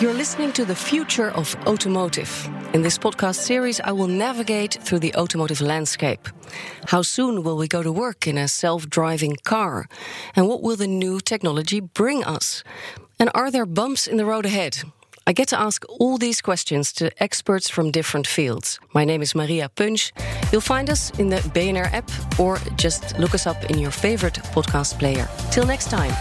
You're listening to the future of automotive. In this podcast series, I will navigate through the automotive landscape. How soon will we go to work in a self driving car? And what will the new technology bring us? And are there bumps in the road ahead? I get to ask all these questions to experts from different fields. My name is Maria Punch. You'll find us in the BNR app or just look us up in your favorite podcast player. Till next time.